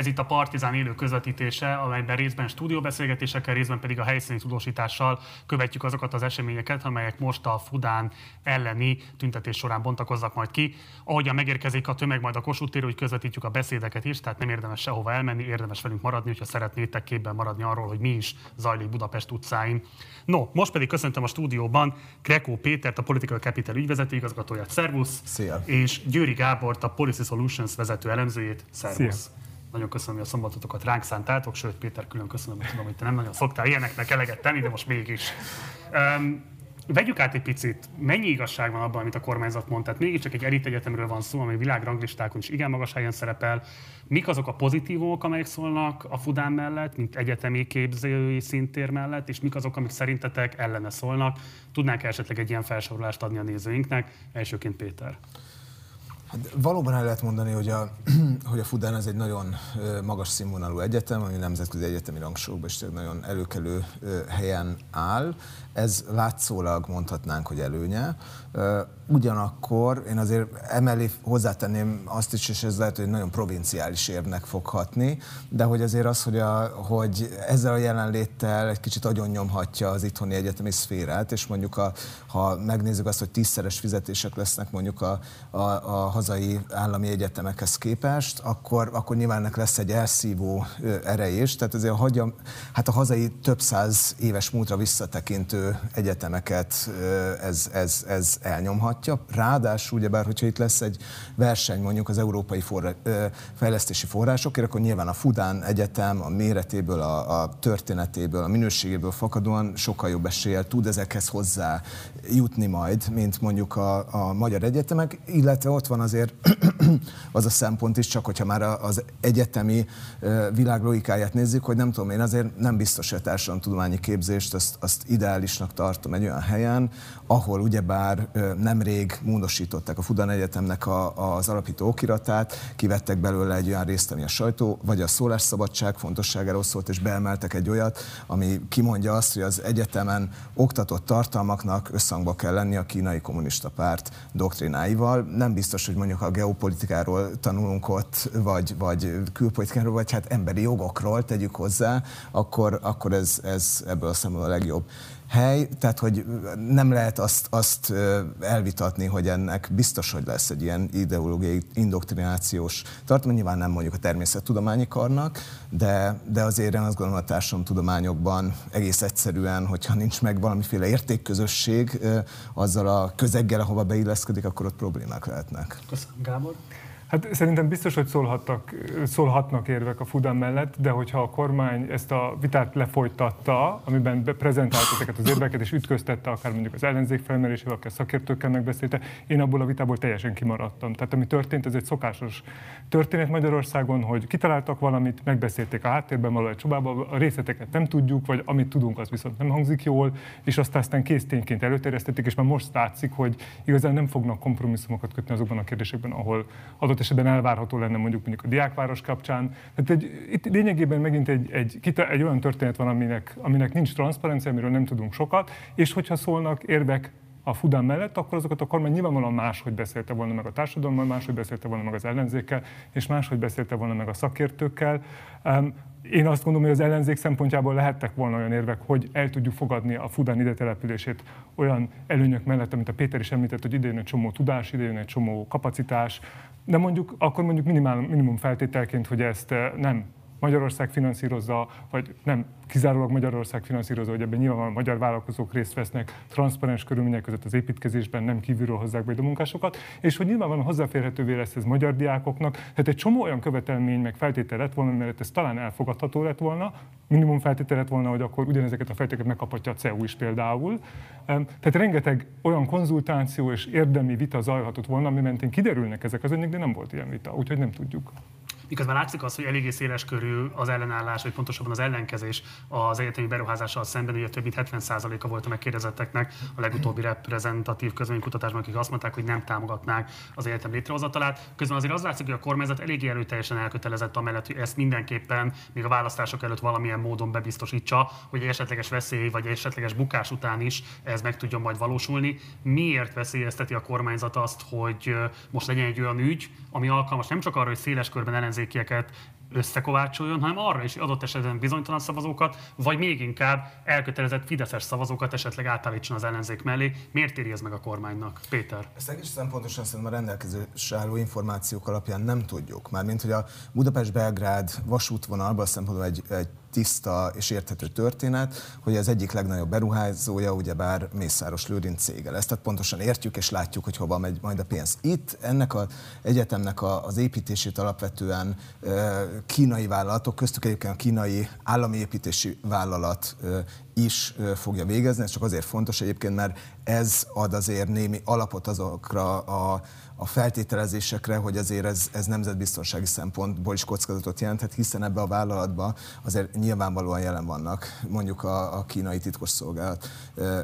Ez itt a Partizán élő közvetítése, amelyben részben stúdióbeszélgetésekkel, részben pedig a helyszíni tudósítással követjük azokat az eseményeket, amelyek most a Fudán elleni tüntetés során bontakoznak majd ki. Ahogyan megérkezik a tömeg majd a Kossuth tér, hogy közvetítjük a beszédeket is, tehát nem érdemes sehova elmenni, érdemes velünk maradni, hogyha szeretnétek képben maradni arról, hogy mi is zajlik Budapest utcáin. No, most pedig köszöntöm a stúdióban Krekó Pétert, a Political Capital ügyvezető igazgatóját, szervusz! Szia! És Győri Gábort, a Policy Solutions vezető elemzőjét, szervusz! Szia. Nagyon köszönöm, hogy a szombatotokat ránk szántátok, sőt Péter külön köszönöm, hogy tudom, hogy te nem nagyon szoktál ilyeneknek eleget tenni, de most mégis. Um, vegyük át egy picit, mennyi igazság van abban, amit a kormányzat mond. Tehát mégiscsak egy elit egyetemről van szó, ami világranglistákon is igen magas helyen szerepel. Mik azok a pozitívok, amelyek szólnak a Fudán mellett, mint egyetemi képzői szintér mellett, és mik azok, amik szerintetek ellene szólnak? Tudnánk esetleg egy ilyen felsorolást adni a nézőinknek? Elsőként Péter. Hát valóban el lehet mondani, hogy a, hogy a Fudán ez egy nagyon magas színvonalú egyetem, ami nemzetközi egyetemi rangsorokban is nagyon előkelő helyen áll. Ez látszólag mondhatnánk, hogy előnye. Ugyanakkor én azért emellé hozzátenném azt is, és ez lehet, hogy nagyon provinciális érnek fog hatni, de hogy azért az, hogy, a, hogy ezzel a jelenléttel egy kicsit agyonnyomhatja az itthoni egyetemi szférát, és mondjuk a, ha megnézzük azt, hogy tízszeres fizetések lesznek mondjuk a, a, a hazai állami egyetemekhez képest, akkor, akkor nyilván ennek lesz egy elszívó ereje is, tehát azért hagyja, hát a hazai több száz éves múltra visszatekintő egyetemeket ez, ez, ez elnyomhatja. Ráadásul, ugyebár, hogyha itt lesz egy verseny mondjuk az európai forra, fejlesztési forrásokért, akkor nyilván a Fudán Egyetem a méretéből, a, a történetéből, a minőségéből fakadóan sokkal jobb eséllyel tud ezekhez hozzá jutni majd, mint mondjuk a, a magyar egyetemek, illetve ott van azért az a szempont is, csak hogyha már az egyetemi világ logikáját nézzük, hogy nem tudom, én azért nem biztos, hogy a társadalomtudományi képzést azt, azt ideálisnak tartom egy olyan helyen, ahol ugyebár nemrég módosították a Fudan Egyetemnek a, az alapító okiratát, kivettek belőle egy olyan részt, ami a sajtó vagy a szólásszabadság fontosságáról szólt, és beemeltek egy olyat, ami kimondja azt, hogy az egyetemen oktatott tartalmaknak összhangba kell lenni a kínai kommunista párt doktrináival. Nem biztos, hogy mondjuk a geopolitikáról tanulunk ott, vagy, vagy külpolitikáról, vagy hát emberi jogokról tegyük hozzá, akkor, akkor ez, ez ebből a szemben a legjobb hely, tehát hogy nem lehet azt, azt elvitatni, hogy ennek biztos, hogy lesz egy ilyen ideológiai indoktrinációs tartalma. Nyilván nem mondjuk a természettudományi karnak, de, de azért én azt gondolom a társadalomtudományokban egész egyszerűen, hogyha nincs meg valamiféle értékközösség azzal a közeggel, ahova beilleszkedik, akkor ott problémák lehetnek. Köszönöm, Gábor. Hát szerintem biztos, hogy szólhattak, szólhatnak érvek a Fudan mellett, de hogyha a kormány ezt a vitát lefolytatta, amiben prezentált ezeket az érveket, és ütköztette akár mondjuk az ellenzék felmerésével, akár szakértőkkel megbeszélte, én abból a vitából teljesen kimaradtam. Tehát ami történt, ez egy szokásos történet Magyarországon, hogy kitaláltak valamit, megbeszélték a háttérben való egy csobában, a részleteket nem tudjuk, vagy amit tudunk, az viszont nem hangzik jól, és azt aztán késztényként előterjesztették, és már most látszik, hogy igazán nem fognak kompromisszumokat kötni azokban a kérdésekben, ahol adott adott esetben elvárható lenne mondjuk mondjuk a diákváros kapcsán. Tehát egy, itt lényegében megint egy, egy, egy olyan történet van, aminek, aminek nincs transzparencia, amiről nem tudunk sokat, és hogyha szólnak érvek a Fudán mellett, akkor azokat a kormány nyilvánvalóan máshogy beszélte volna meg a társadalommal, máshogy beszélte volna meg az ellenzékkel, és máshogy beszélte volna meg a szakértőkkel. Én azt gondolom, hogy az ellenzék szempontjából lehettek volna olyan érvek, hogy el tudjuk fogadni a Fudán ide települését olyan előnyök mellett, amit a Péter is említett, hogy idejön egy csomó tudás, idejön egy csomó kapacitás, de mondjuk akkor mondjuk minimál, minimum feltételként, hogy ezt eh, nem Magyarország finanszírozza, vagy nem kizárólag Magyarország finanszírozza, hogy ebben nyilván magyar vállalkozók részt vesznek transzparens körülmények között az építkezésben, nem kívülről hozzák be a munkásokat, és hogy nyilvánvalóan hozzáférhetővé lesz ez magyar diákoknak. Tehát egy csomó olyan követelmény meg feltétel lett volna, mert ez talán elfogadható lett volna, minimum feltétel lett volna, hogy akkor ugyanezeket a feltételeket megkaphatja a CEU is például. Tehát rengeteg olyan konzultáció és érdemi vita zajhatott volna, ami mentén kiderülnek ezek az anyagok, de nem volt ilyen vita, úgyhogy nem tudjuk miközben látszik az, hogy eléggé széles körű az ellenállás, vagy pontosabban az ellenkezés az egyetemi beruházással szemben, ugye több mint 70%-a volt a megkérdezetteknek a legutóbbi reprezentatív közvénykutatásban, akik azt mondták, hogy nem támogatnák az egyetem létrehozatalát. Közben azért az látszik, hogy a kormányzat eléggé erőteljesen elkötelezett amellett, hogy ezt mindenképpen még a választások előtt valamilyen módon bebiztosítsa, hogy egy esetleges veszély vagy egy esetleges bukás után is ez meg tudjon majd valósulni. Miért veszélyezteti a kormányzat azt, hogy most legyen egy olyan ügy, ami alkalmas nem csak arra, hogy széles körben ellenzékieket összekovácsoljon, hanem arra is adott esetben bizonytalan szavazókat, vagy még inkább elkötelezett fideszes szavazókat esetleg átállítson az ellenzék mellé. Miért éri ez meg a kormánynak? Péter? Ezt egész szempontosan szerintem a rendelkezésre álló információk alapján nem tudjuk. Mármint, hogy a Budapest-Belgrád vasútvonalban szempontból egy, egy tiszta és érthető történet, hogy az egyik legnagyobb beruházója ugyebár Mészáros Lőrinc cége lesz. Tehát pontosan értjük és látjuk, hogy hova megy majd a pénz. Itt ennek az egyetemnek a, az építését alapvetően kínai vállalatok, köztük egyébként a kínai állami építési vállalat is fogja végezni. Ez csak azért fontos egyébként, mert ez ad azért némi alapot azokra a a feltételezésekre, hogy azért ez, ez nemzetbiztonsági szempontból is kockázatot jelenthet, hiszen ebbe a vállalatba azért nyilvánvalóan jelen vannak mondjuk a, a kínai titkosszolgálat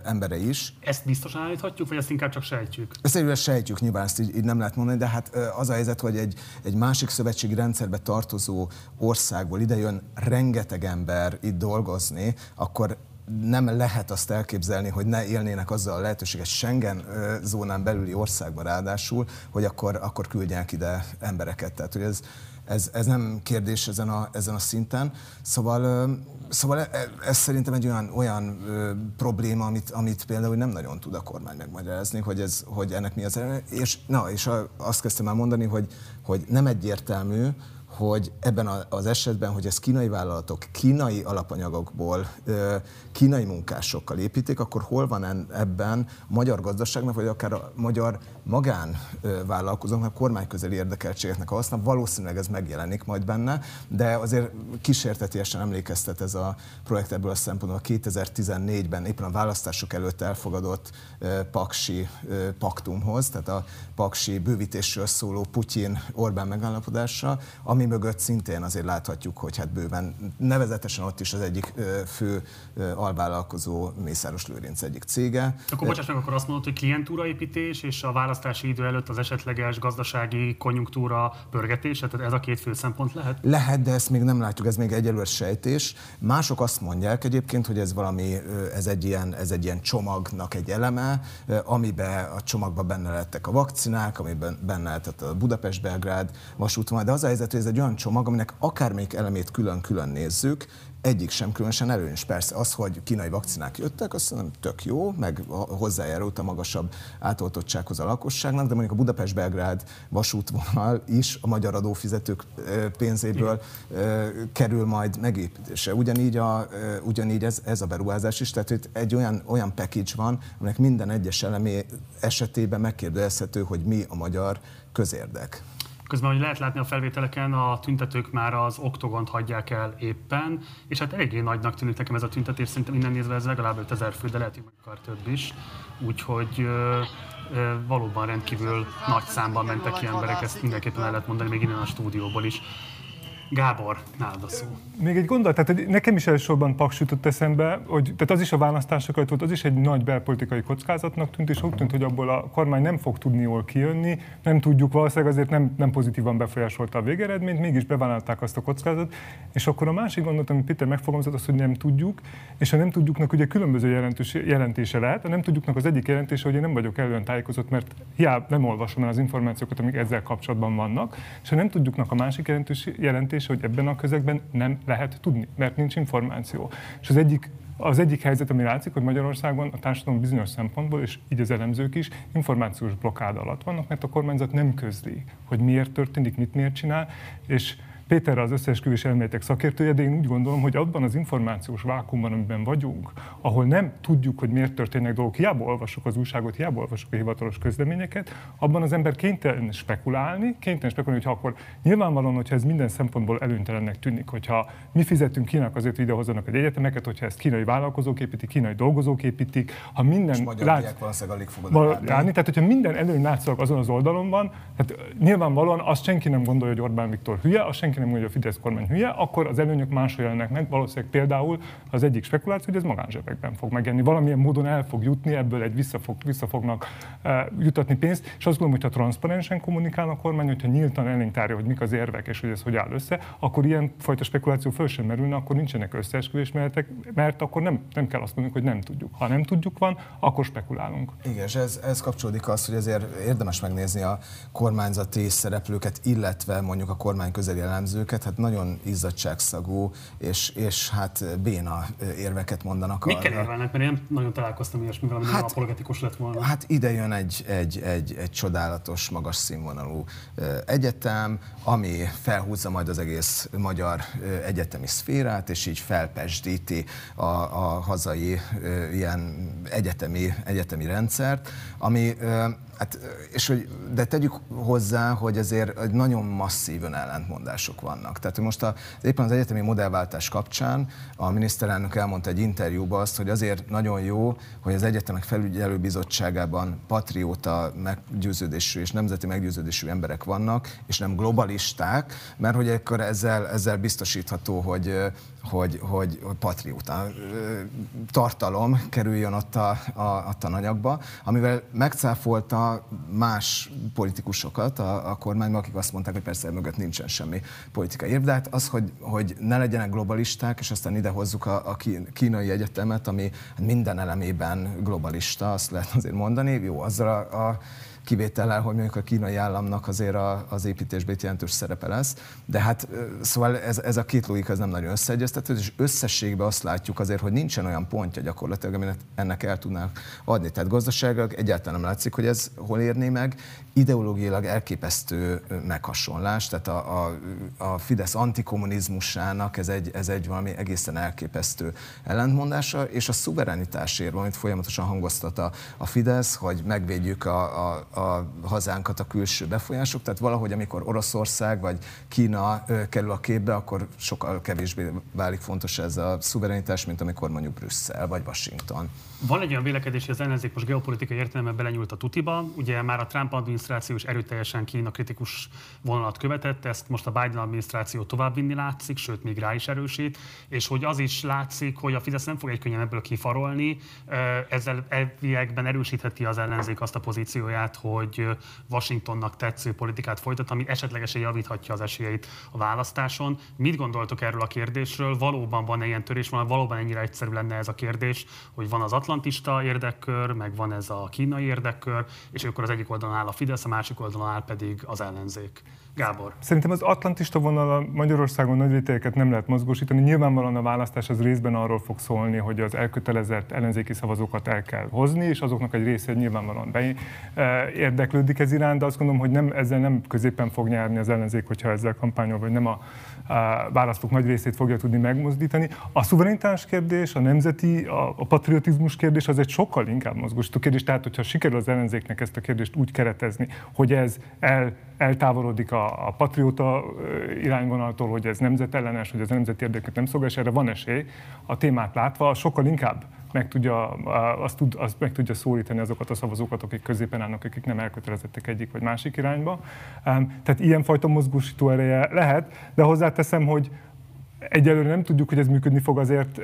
embere is. Ezt biztosan állíthatjuk, vagy ezt inkább csak sejtjük? Ezt egyébként sejtjük, nyilván ezt így, így nem lehet mondani, de hát az a helyzet, hogy egy, egy másik szövetségi rendszerbe tartozó országból ide jön rengeteg ember itt dolgozni, akkor nem lehet azt elképzelni, hogy ne élnének azzal a lehetőséget Schengen zónán belüli országban ráadásul, hogy akkor, akkor küldjenek ide embereket. Tehát, hogy ez, ez, ez nem kérdés ezen a, ezen a szinten. Szóval, szóval e, ez szerintem egy olyan, olyan probléma, amit, amit például nem nagyon tud a kormány megmagyarázni, hogy, ez, hogy ennek mi az És, na, és azt kezdtem el mondani, hogy, hogy nem egyértelmű, hogy ebben az esetben, hogy ez kínai vállalatok kínai alapanyagokból, kínai munkásokkal építik, akkor hol van ebben a magyar gazdaságnak, vagy akár a magyar magánvállalkozóknak, kormányközeli érdekeltségeknek a haszna. Valószínűleg ez megjelenik majd benne, de azért kísértetiesen emlékeztet ez a projekt ebből a szempontból 2014-ben éppen a választások előtt elfogadott Paksi paktumhoz, tehát a Paksi bővítésről szóló Putyin-Orbán megállapodása, ami mögött szintén azért láthatjuk, hogy hát bőven nevezetesen ott is az egyik fő alvállalkozó Mészáros Lőrinc egyik cége. Akkor bocsáss meg, akkor azt mondod, hogy klientúraépítés és a választási idő előtt az esetleges gazdasági konjunktúra pörgetése, tehát ez a két fő szempont lehet? Lehet, de ezt még nem látjuk, ez még egyelőre sejtés. Mások azt mondják egyébként, hogy ez valami, ez egy ilyen, ez egy ilyen csomagnak egy eleme, amiben a csomagban benne lettek a vakcinák, amiben benne lehetett a Budapest-Belgrád vasútvonal, de az a helyzet, hogy ez egy olyan csomag, aminek akármelyik elemét külön-külön nézzük, egyik sem különösen előnyös. Persze az, hogy kínai vakcinák jöttek, azt mondom, tök jó, meg hozzájárult a magasabb átoltottsághoz a lakosságnak, de mondjuk a Budapest-Belgrád vasútvonal is a magyar adófizetők pénzéből kerül majd megépítése. Ugyanígy, a, ugyanígy ez, ez a beruházás is, tehát hogy egy olyan, olyan package van, aminek minden egyes elemé esetében megkérdezhető, hogy mi a magyar közérdek. Közben, hogy lehet látni a felvételeken, a tüntetők már az oktogont hagyják el éppen, és hát eléggé nagynak tűnik nekem ez a tüntetés, szerintem innen nézve ez legalább 5000 fő, de lehet, hogy akar több is. Úgyhogy ö, ö, valóban rendkívül nagy számban mentek ki emberek, ezt mindenképpen el lehet mondani, még innen a stúdióból is. Gábor, nálad a szó. Még egy gondolat, tehát nekem is elsősorban Paks jutott eszembe, hogy tehát az is a választások volt, az is egy nagy belpolitikai kockázatnak tűnt, és úgy tűnt, hogy abból a kormány nem fog tudni jól kijönni, nem tudjuk, valószínűleg azért nem, nem pozitívan befolyásolta a végeredményt, mégis bevállalták azt a kockázatot. És akkor a másik gondolat, amit Péter megfogalmazott, az, hogy nem tudjuk, és a nem tudjuknak ugye különböző jelentős, jelentése lehet. A nem tudjuknak az egyik jelentése, hogy én nem vagyok elően tájékozott, mert hiába nem olvasom el az információkat, amik ezzel kapcsolatban vannak, és a nem tudjuknak a másik jelentős jelentés jelentés, hogy ebben a közegben nem lehet tudni, mert nincs információ. És az egyik az egyik helyzet, ami látszik, hogy Magyarországon a társadalom bizonyos szempontból, és így az elemzők is, információs blokkád alatt vannak, mert a kormányzat nem közli, hogy miért történik, mit miért csinál, és Péter az összeesküvés elméletek szakértője, de én úgy gondolom, hogy abban az információs vákumban, amiben vagyunk, ahol nem tudjuk, hogy miért történnek dolgok, hiába olvasok az újságot, hiába olvasok a hivatalos közleményeket, abban az ember kénytelen spekulálni, kénytelen spekulálni, hogyha akkor nyilvánvalóan, hogyha ez minden szempontból előnytelennek tűnik, hogyha mi fizetünk Kínának azért, hogy idehozzanak egy egyetemeket, hogyha ezt kínai vállalkozók építik, kínai dolgozók építik, ha minden és magyar lát... valószínűleg alig fogod járni, tehát hogyha minden előny látszik azon az oldalon van, tehát nyilvánvalóan azt senki nem gondolja, hogy Orbán Viktor hülye, azt senki senki nem mondja, hogy a Fidesz kormány hülye, akkor az előnyök máshol jelennek meg. Valószínűleg például az egyik spekuláció, hogy ez magánzsebekben fog megjelenni. Valamilyen módon el fog jutni, ebből egy vissza, fog, vissza fognak uh, jutatni pénzt. És azt gondolom, hogy ha transzparensen kommunikál a kormány, hogyha nyíltan elénk tárja, hogy mik az érvek és hogy ez hogy áll össze, akkor ilyen fajta spekuláció föl sem merülne, akkor nincsenek összeesküvés, mert, mert akkor nem, nem kell azt mondani, hogy nem tudjuk. Ha nem tudjuk van, akkor spekulálunk. Igen, és ez, ez kapcsolódik az, hogy ezért érdemes megnézni a kormányzati szereplőket, illetve mondjuk a kormány közeli elemzőket, hát nagyon izzadságszagú és, és hát béna érveket mondanak. Mikkel érvelnek? Mert én nagyon találkoztam ilyesmivel, ami hát, nem apologetikus lett volna. Hát ide jön egy, egy, egy, egy csodálatos, magas színvonalú egyetem, ami felhúzza majd az egész magyar egyetemi szférát, és így felpesdíti a, a hazai ilyen egyetemi, egyetemi rendszert, ami Hát, és hogy, de tegyük hozzá, hogy azért nagyon masszív ellentmondások vannak. Tehát most a, éppen az egyetemi modellváltás kapcsán a miniszterelnök elmondta egy interjúban azt, hogy azért nagyon jó, hogy az egyetemek felügyelőbizottságában patrióta meggyőződésű és nemzeti meggyőződésű emberek vannak, és nem globalisták, mert hogy akkor ezzel, ezzel biztosítható, hogy, hogy, hogy, hogy patrióta tartalom kerüljön ott a, a, a tananyagba, amivel megcáfolta más politikusokat a, a kormányban, akik azt mondták, hogy persze mögött nincsen semmi politikai érv, de hát az, hogy, hogy ne legyenek globalisták, és aztán ide hozzuk a, a kínai egyetemet, ami minden elemében globalista, azt lehet azért mondani, jó, azzal a, a kivétellel, hogy mondjuk a kínai államnak azért a, az építésben itt jelentős szerepe lesz. De hát szóval ez, ez a két logika ez nem nagyon összeegyeztető, és összességben azt látjuk azért, hogy nincsen olyan pontja gyakorlatilag, aminek ennek el tudnák adni. Tehát gazdaságilag egyáltalán nem látszik, hogy ez hol érné meg. Ideológiailag elképesztő meghasonlás, tehát a, a, a Fidesz antikommunizmusának ez egy, ez egy valami egészen elképesztő ellentmondása, és a szuverenitásért, amit folyamatosan hangoztat a, a Fidesz, hogy megvédjük a, a, a hazánkat a külső befolyások, tehát valahogy amikor Oroszország vagy Kína kerül a képbe, akkor sokkal kevésbé válik fontos ez a szuverenitás, mint amikor mondjuk Brüsszel vagy Washington. Van egy olyan vélekedés, hogy az ellenzék most geopolitikai értelemben belenyúlt a tutiba. Ugye már a Trump adminisztráció is erőteljesen Kína kritikus vonalat követett, ezt most a Biden adminisztráció továbbvinni látszik, sőt még rá is erősít, és hogy az is látszik, hogy a Fidesz nem fog egy könnyen ebből kifarolni, ezzel elviekben erősítheti az ellenzék azt a pozícióját, hogy Washingtonnak tetsző politikát folytat, ami esetlegesen javíthatja az esélyeit a választáson. Mit gondoltok erről a kérdésről? Valóban van-e ilyen törés, valóban ennyire egyszerű lenne ez a kérdés, hogy van az atlantista érdekkör, meg van ez a kínai érdekkör, és akkor az egyik oldalon áll a Fidesz, a másik oldalon áll pedig az ellenzék. Gábor. Szerintem az atlantista vonal Magyarországon nagy rétegeket nem lehet mozgósítani. Nyilvánvalóan a választás az részben arról fog szólni, hogy az elkötelezett ellenzéki szavazókat el kell hozni, és azoknak egy része nyilvánvalóan be, e, érdeklődik ez iránt, de azt gondolom, hogy nem, ezzel nem középen fog nyerni az ellenzék, hogyha ezzel kampányol, vagy nem a választók nagy részét fogja tudni megmozdítani. A szuverenitás kérdés, a nemzeti, a, a patriotizmus kérdés az egy sokkal inkább mozgósító kérdés. Tehát, hogyha sikerül az ellenzéknek ezt a kérdést úgy keretezni, hogy ez el, eltávolodik a, a patrióta irányvonaltól, hogy ez nemzetellenes, hogy ez nemzeti érdeket nem szolgál, és erre van esély. A témát látva sokkal inkább meg tudja, azt, tud, azt meg tudja szólítani azokat a szavazókat, akik középen állnak, akik nem elkötelezettek egyik vagy másik irányba. Tehát ilyenfajta mozgósító ereje lehet, de hozzáteszem, hogy egyelőre nem tudjuk, hogy ez működni fog, azért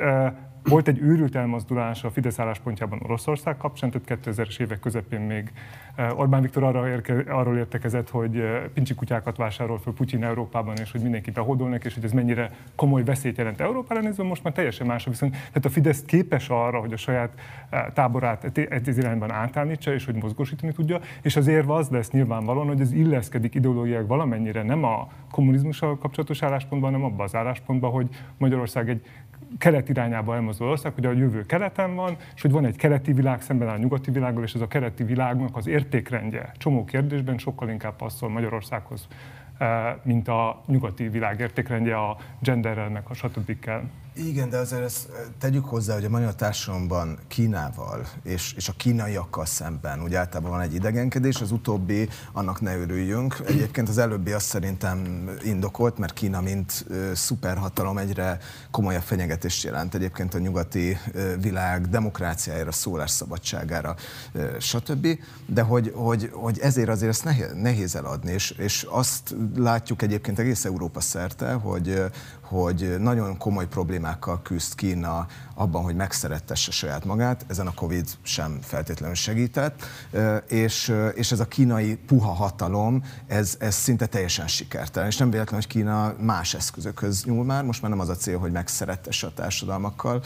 volt egy őrült elmozdulás a Fidesz álláspontjában Oroszország kapcsán, tehát 2000-es évek közepén még Orbán Viktor arra érke, arról értekezett, hogy eh, pincsi kutyákat vásárol fel Putyin Európában, és hogy mindenki behódolnak, és hogy ez mennyire komoly veszélyt jelent Európára nézve, most már teljesen más viszont. Tehát a Fidesz képes arra, hogy a saját eh, táborát ez irányban átállítsa, és hogy mozgósítani tudja, és az érve az lesz nyilvánvalóan, hogy ez illeszkedik ideológiák valamennyire nem a kommunizmussal kapcsolatos álláspontban, hanem abban az álláspontban, hogy Magyarország egy kelet irányába elmozdul ország, hogy a jövő keleten van, és hogy van egy keleti világ szemben a nyugati világgal, és ez a keleti világnak az értékrendje csomó kérdésben sokkal inkább passzol Magyarországhoz, eh, mint a nyugati világ értékrendje a genderrel, meg a stb. Igen, de azért ezt eh, tegyük hozzá, hogy a magyar társadalomban Kínával és, és a kínaiakkal szemben úgy általában van egy idegenkedés, az utóbbi, annak ne örüljünk. Egyébként az előbbi azt szerintem indokolt, mert Kína, mint uh, szuperhatalom egyre komolyabb fenyegetést jelent egyébként a nyugati uh, világ demokráciájára, szólásszabadságára, stb. De hogy, hogy, hogy ezért azért ezt nehéz, nehéz eladni, és, és azt látjuk egyébként egész Európa szerte, hogy, hogy nagyon komoly problémákkal küzd Kína abban, hogy megszerettesse saját magát, ezen a Covid sem feltétlenül segített, és, és ez a kínai puha hatalom, ez, ez szinte teljesen sikertelen, és nem véletlen, hogy Kína más eszközökhöz nyúl már, most már nem az a cél, hogy megszerettesse a társadalmakkal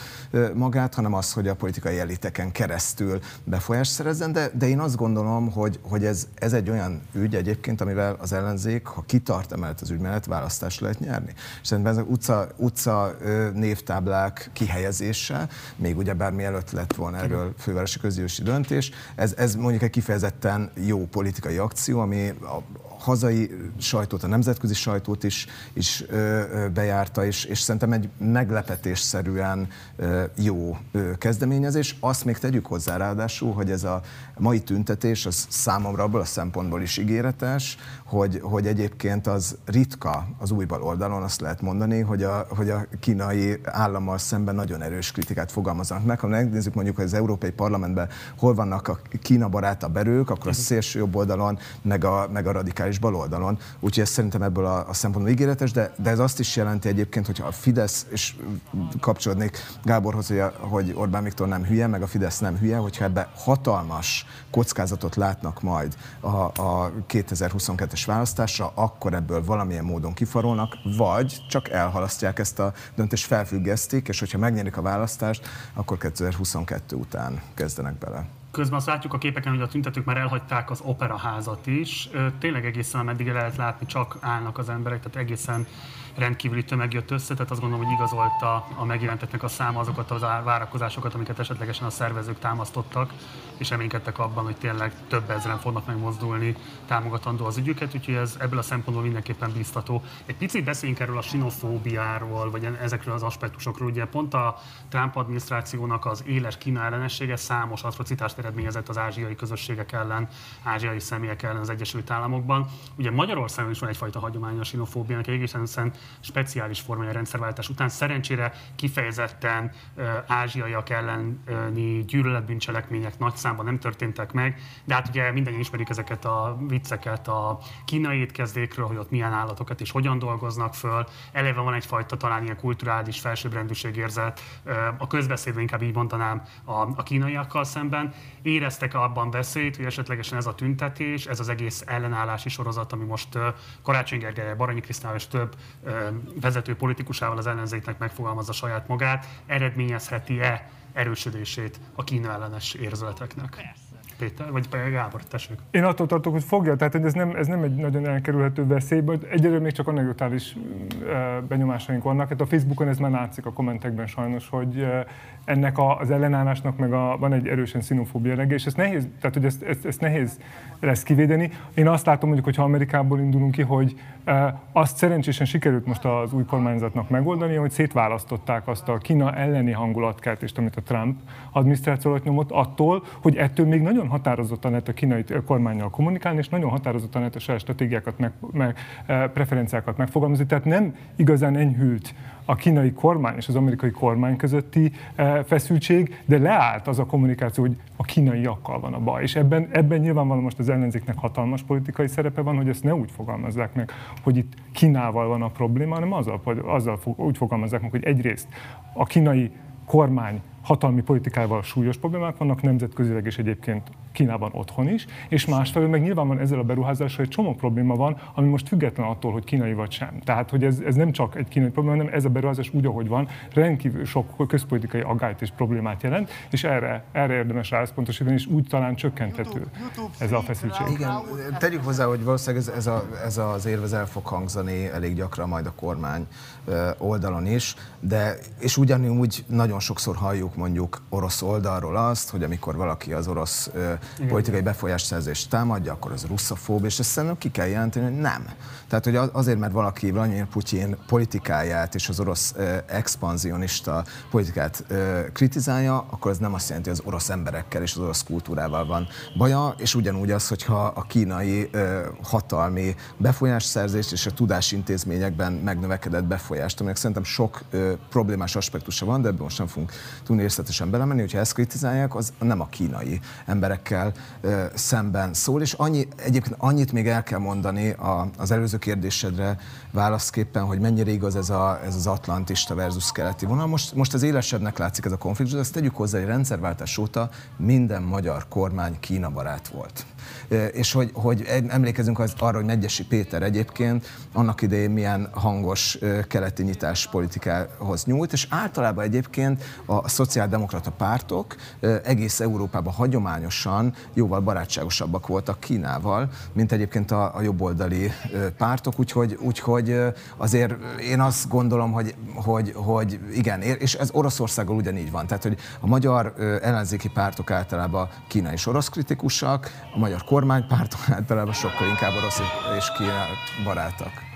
magát, hanem az, hogy a politikai eliteken keresztül befolyást szerezzen, de, de én azt gondolom, hogy, hogy ez, ez egy olyan ügy egyébként, amivel az ellenzék, ha kitart emellett az ügy mellett, választást lehet nyerni. És szerintem ezek utca, utca névtáblák kihelyezése, még ugyebár mielőtt lett volna erről fővárosi közgyűlési döntés, ez, ez mondjuk egy kifejezetten jó politikai akció, ami a, hazai sajtót, a nemzetközi sajtót is, is ö, bejárta, és, és szerintem egy meglepetésszerűen ö, jó ö, kezdeményezés. Azt még tegyük hozzá ráadásul, hogy ez a mai tüntetés az számomra abból a szempontból is ígéretes, hogy, hogy egyébként az ritka az új bal oldalon, azt lehet mondani, hogy a, hogy a kínai állammal szemben nagyon erős kritikát fogalmaznak meg. Ha megnézzük mondjuk, hogy az Európai Parlamentben hol vannak a Kína barátabb erők, akkor a szélső jobb oldalon, meg a, meg a radikális bal oldalon. Úgyhogy ez szerintem ebből a, a szempontból ígéretes, de, de ez azt is jelenti egyébként, hogyha a Fidesz, és kapcsolódnék Gáborhoz, hogy, a, hogy Orbán Viktor nem hülye, meg a Fidesz nem hülye, hogyha ebbe hatalmas kockázatot látnak majd a, a 2022-es választásra, akkor ebből valamilyen módon kifarolnak, vagy csak elhalasztják ezt a döntést, felfüggesztik, és hogyha megnyerik a választást, akkor 2022 után kezdenek bele. Közben azt látjuk a képeken, hogy a tüntetők már elhagyták az operaházat is. Tényleg egészen ameddig lehet látni, csak állnak az emberek, tehát egészen rendkívüli tömeg jött össze, tehát azt gondolom, hogy igazolta a megjelentetnek a száma azokat az várakozásokat, amiket esetlegesen a szervezők támasztottak, és reménykedtek abban, hogy tényleg több ezeren fognak megmozdulni támogatandó az ügyüket, úgyhogy ez ebből a szempontból mindenképpen biztató. Egy picit beszéljünk erről a sinofóbiáról, vagy ezekről az aspektusokról. Ugye pont a Trump adminisztrációnak az éles Kína ellenessége számos atrocitást eredményezett az ázsiai közösségek ellen, ázsiai személyek ellen az Egyesült Államokban. Ugye Magyarországon is van egyfajta hagyomány a sinofóbiának, egészen speciális formája rendszerváltás után. Szerencsére kifejezetten ázsiaiak elleni gyűlöletbűncselekmények nagy számban nem történtek meg, de hát ugye mindannyian ismerjük ezeket a vicceket a kínai étkezdékről, hogy ott milyen állatokat és hogyan dolgoznak föl. Eleve van egyfajta talán ilyen kulturális felsőbbrendűségérzet, a közbeszédben inkább így mondanám a, a kínaiakkal szemben. Éreztek abban veszélyt, hogy esetlegesen ez a tüntetés, ez az egész ellenállási sorozat, ami most Karácsony Gergely, Baranyi Krisztál és több vezető politikusával az ellenzéknek megfogalmazza saját magát, eredményezheti-e erősödését a Kína ellenes érzületeknek? Persze. Péter, vagy Gábor, tessék. Én attól tartok, hogy fogja, tehát ez nem, ez nem egy nagyon elkerülhető veszély, egyelőre még csak anekdotális benyomásaink vannak. Hát a Facebookon ez már látszik a kommentekben sajnos, hogy ennek az ellenállásnak meg a, van egy erősen xenofóbia és ezt nehéz, tehát hogy ezt, ezt, ezt nehéz lesz kivédeni. Én azt látom mondjuk, hogy ha Amerikából indulunk ki, hogy azt szerencsésen sikerült most az új kormányzatnak megoldani, hogy szétválasztották azt a Kína elleni hangulatkeltést, amit a Trump adminisztráció alatt nyomott, attól, hogy ettől még nagyon határozottan lehet a kínai kormányjal kommunikálni, és nagyon határozottan lehet a saját stratégiákat, meg, meg preferenciákat megfogalmazni. Tehát nem igazán enyhült a kínai kormány és az amerikai kormány közötti eh, feszültség, de leállt az a kommunikáció, hogy a kínaiakkal van a baj. És ebben, ebben nyilvánvalóan most az ellenzéknek hatalmas politikai szerepe van, hogy ezt ne úgy fogalmazzák meg, hogy itt Kínával van a probléma, hanem azzal, azzal úgy fogalmazzák meg, hogy egyrészt a kínai kormány hatalmi politikával súlyos problémák vannak, nemzetközileg és egyébként Kínában otthon is, és másfelől meg nyilván van ezzel a beruházással egy csomó probléma van, ami most független attól, hogy kínai vagy sem. Tehát, hogy ez, ez nem csak egy kínai probléma, hanem ez a beruházás úgy, ahogy van, rendkívül sok közpolitikai agályt és problémát jelent, és erre, erre érdemes rászpontosítani, és úgy talán csökkenthető ez a feszültség. Igen, tegyük hozzá, hogy valószínűleg ez, ez, a, ez az érvez el fog hangzani elég gyakran majd a kormány oldalon is, de és ugyanúgy nagyon sokszor halljuk mondjuk orosz oldalról azt, hogy amikor valaki az orosz Igen. politikai befolyásszerzést támadja, akkor az russzofób, és ezt szerintem ki kell jelenteni, hogy nem. Tehát, hogy azért, mert valaki Vladimir Putyin politikáját és az orosz expanzionista politikát kritizálja, akkor ez nem azt jelenti, hogy az orosz emberekkel és az orosz kultúrával van baja, és ugyanúgy az, hogyha a kínai hatalmi befolyásszerzést és a tudásintézményekben megnövekedett befolyást, aminek szerintem sok problémás aspektusa van, de ebben most nem fogunk tudni részletesen belemenni, hogyha ezt kritizálják, az nem a kínai emberekkel szemben szól, és annyi, egyébként annyit még el kell mondani az előző előző kérdésedre válaszképpen, hogy mennyire igaz ez, a, ez az atlantista versus keleti vonal. Most, most az élesebbnek látszik ez a konfliktus, de ezt tegyük hozzá, hogy rendszerváltás óta minden magyar kormány Kína barát volt és hogy, hogy emlékezünk az, arra, hogy Megyesi Péter egyébként annak idején milyen hangos keleti nyitás politikához nyújt, és általában egyébként a szociáldemokrata pártok egész Európában hagyományosan jóval barátságosabbak voltak Kínával, mint egyébként a, a jobboldali pártok, úgyhogy, úgyhogy azért én azt gondolom, hogy, hogy, hogy igen, és ez Oroszországgal ugyanígy van. Tehát, hogy a magyar ellenzéki pártok általában Kína és orosz kritikusak, a magyar kormánypártok általában sokkal inkább orosz és Kína barátak.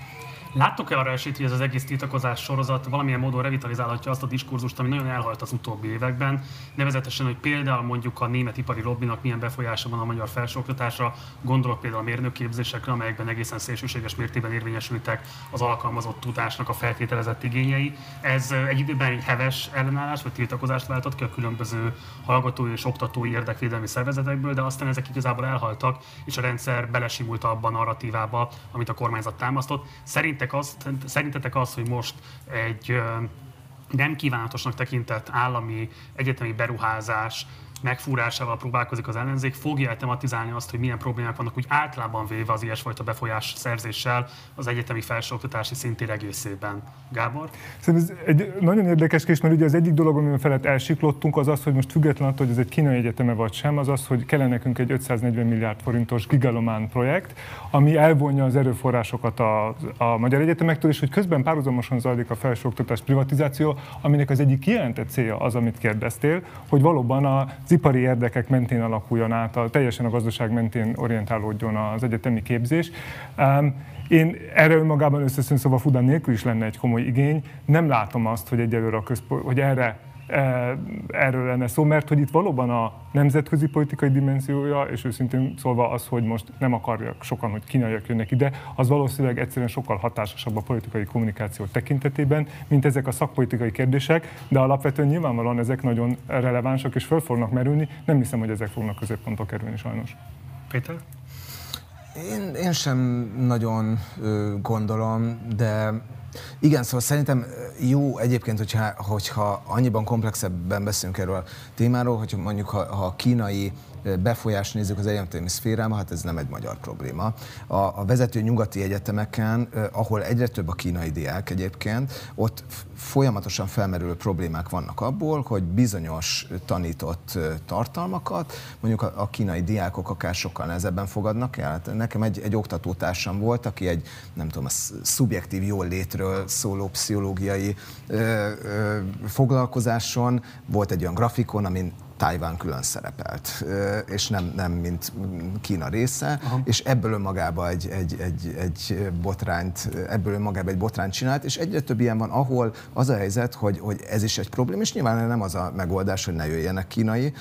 Láttok-e arra esélyt, hogy ez az egész tiltakozás sorozat valamilyen módon revitalizálhatja azt a diskurzust, ami nagyon elhalt az utóbbi években, nevezetesen, hogy például mondjuk a német ipari lobbinak milyen befolyása van a magyar felsőoktatásra, gondolok például a mérnökképzésekre, amelyekben egészen szélsőséges mértékben érvényesültek az alkalmazott tudásnak a feltételezett igényei. Ez egy időben egy heves ellenállás vagy tiltakozást váltott ki a különböző hallgatói és oktatói érdekvédelmi szervezetekből, de aztán ezek igazából elhaltak, és a rendszer belesimult abban a narratívába, amit a kormányzat támasztott. Szerint szerintetek az, szerintetek az, hogy most egy nem kívánatosnak tekintett állami egyetemi beruházás megfúrásával próbálkozik az ellenzék, fogja tematizálni azt, hogy milyen problémák vannak úgy általában véve az ilyesfajta befolyás szerzéssel az egyetemi felsőoktatási szintér egészében. Gábor? Szerintem ez egy nagyon érdekes kérdés, mert ugye az egyik dolog, amiben felett elsiklottunk, az az, hogy most független attól, hogy ez egy kínai egyeteme vagy sem, az az, hogy kellene nekünk egy 540 milliárd forintos gigalomán projekt, ami elvonja az erőforrásokat a, a magyar egyetemektől, és hogy közben párhuzamosan zajlik a felsőoktatás privatizáció, aminek az egyik kijelentett célja az, amit kérdeztél, hogy valóban a az ipari érdekek mentén alakuljon át, a, teljesen a gazdaság mentén orientálódjon az egyetemi képzés. Én erre önmagában összeszűn szóval Fudan nélkül is lenne egy komoly igény. Nem látom azt, hogy egyelőre a közpo- hogy erre erről lenne szó, mert hogy itt valóban a nemzetközi politikai dimenziója, és őszintén szólva az, hogy most nem akarják sokan, hogy kínaiak jönnek ide, az valószínűleg egyszerűen sokkal hatásosabb a politikai kommunikáció tekintetében, mint ezek a szakpolitikai kérdések, de alapvetően nyilvánvalóan ezek nagyon relevánsak és föl fognak merülni. Nem hiszem, hogy ezek fognak középpontok kerülni sajnos. Péter? Én, én sem nagyon ö, gondolom, de igen, szóval szerintem jó egyébként, hogyha, hogyha annyiban komplexebben beszélünk erről a témáról, hogy mondjuk ha, ha a kínai befolyást nézzük az egyetemi szférában, hát ez nem egy magyar probléma. A, a vezető nyugati egyetemeken, ahol egyre több a kínai diák egyébként, ott folyamatosan felmerülő problémák vannak abból, hogy bizonyos tanított tartalmakat mondjuk a, a kínai diákok akár sokkal nehezebben fogadnak el. Hát nekem egy, egy oktatótársam volt, aki egy, nem tudom, a szubjektív jól létről szóló pszichológiai ö, ö, foglalkozáson volt egy olyan grafikon, amin Tájván külön szerepelt, és nem, nem mint Kína része, Aha. és ebből önmagában egy, egy, egy, egy botrányt, ebből önmagában egy botrányt csinált, és egyre több ilyen van, ahol az a helyzet, hogy, hogy ez is egy probléma, és nyilván nem az a megoldás, hogy ne jöjjenek kínai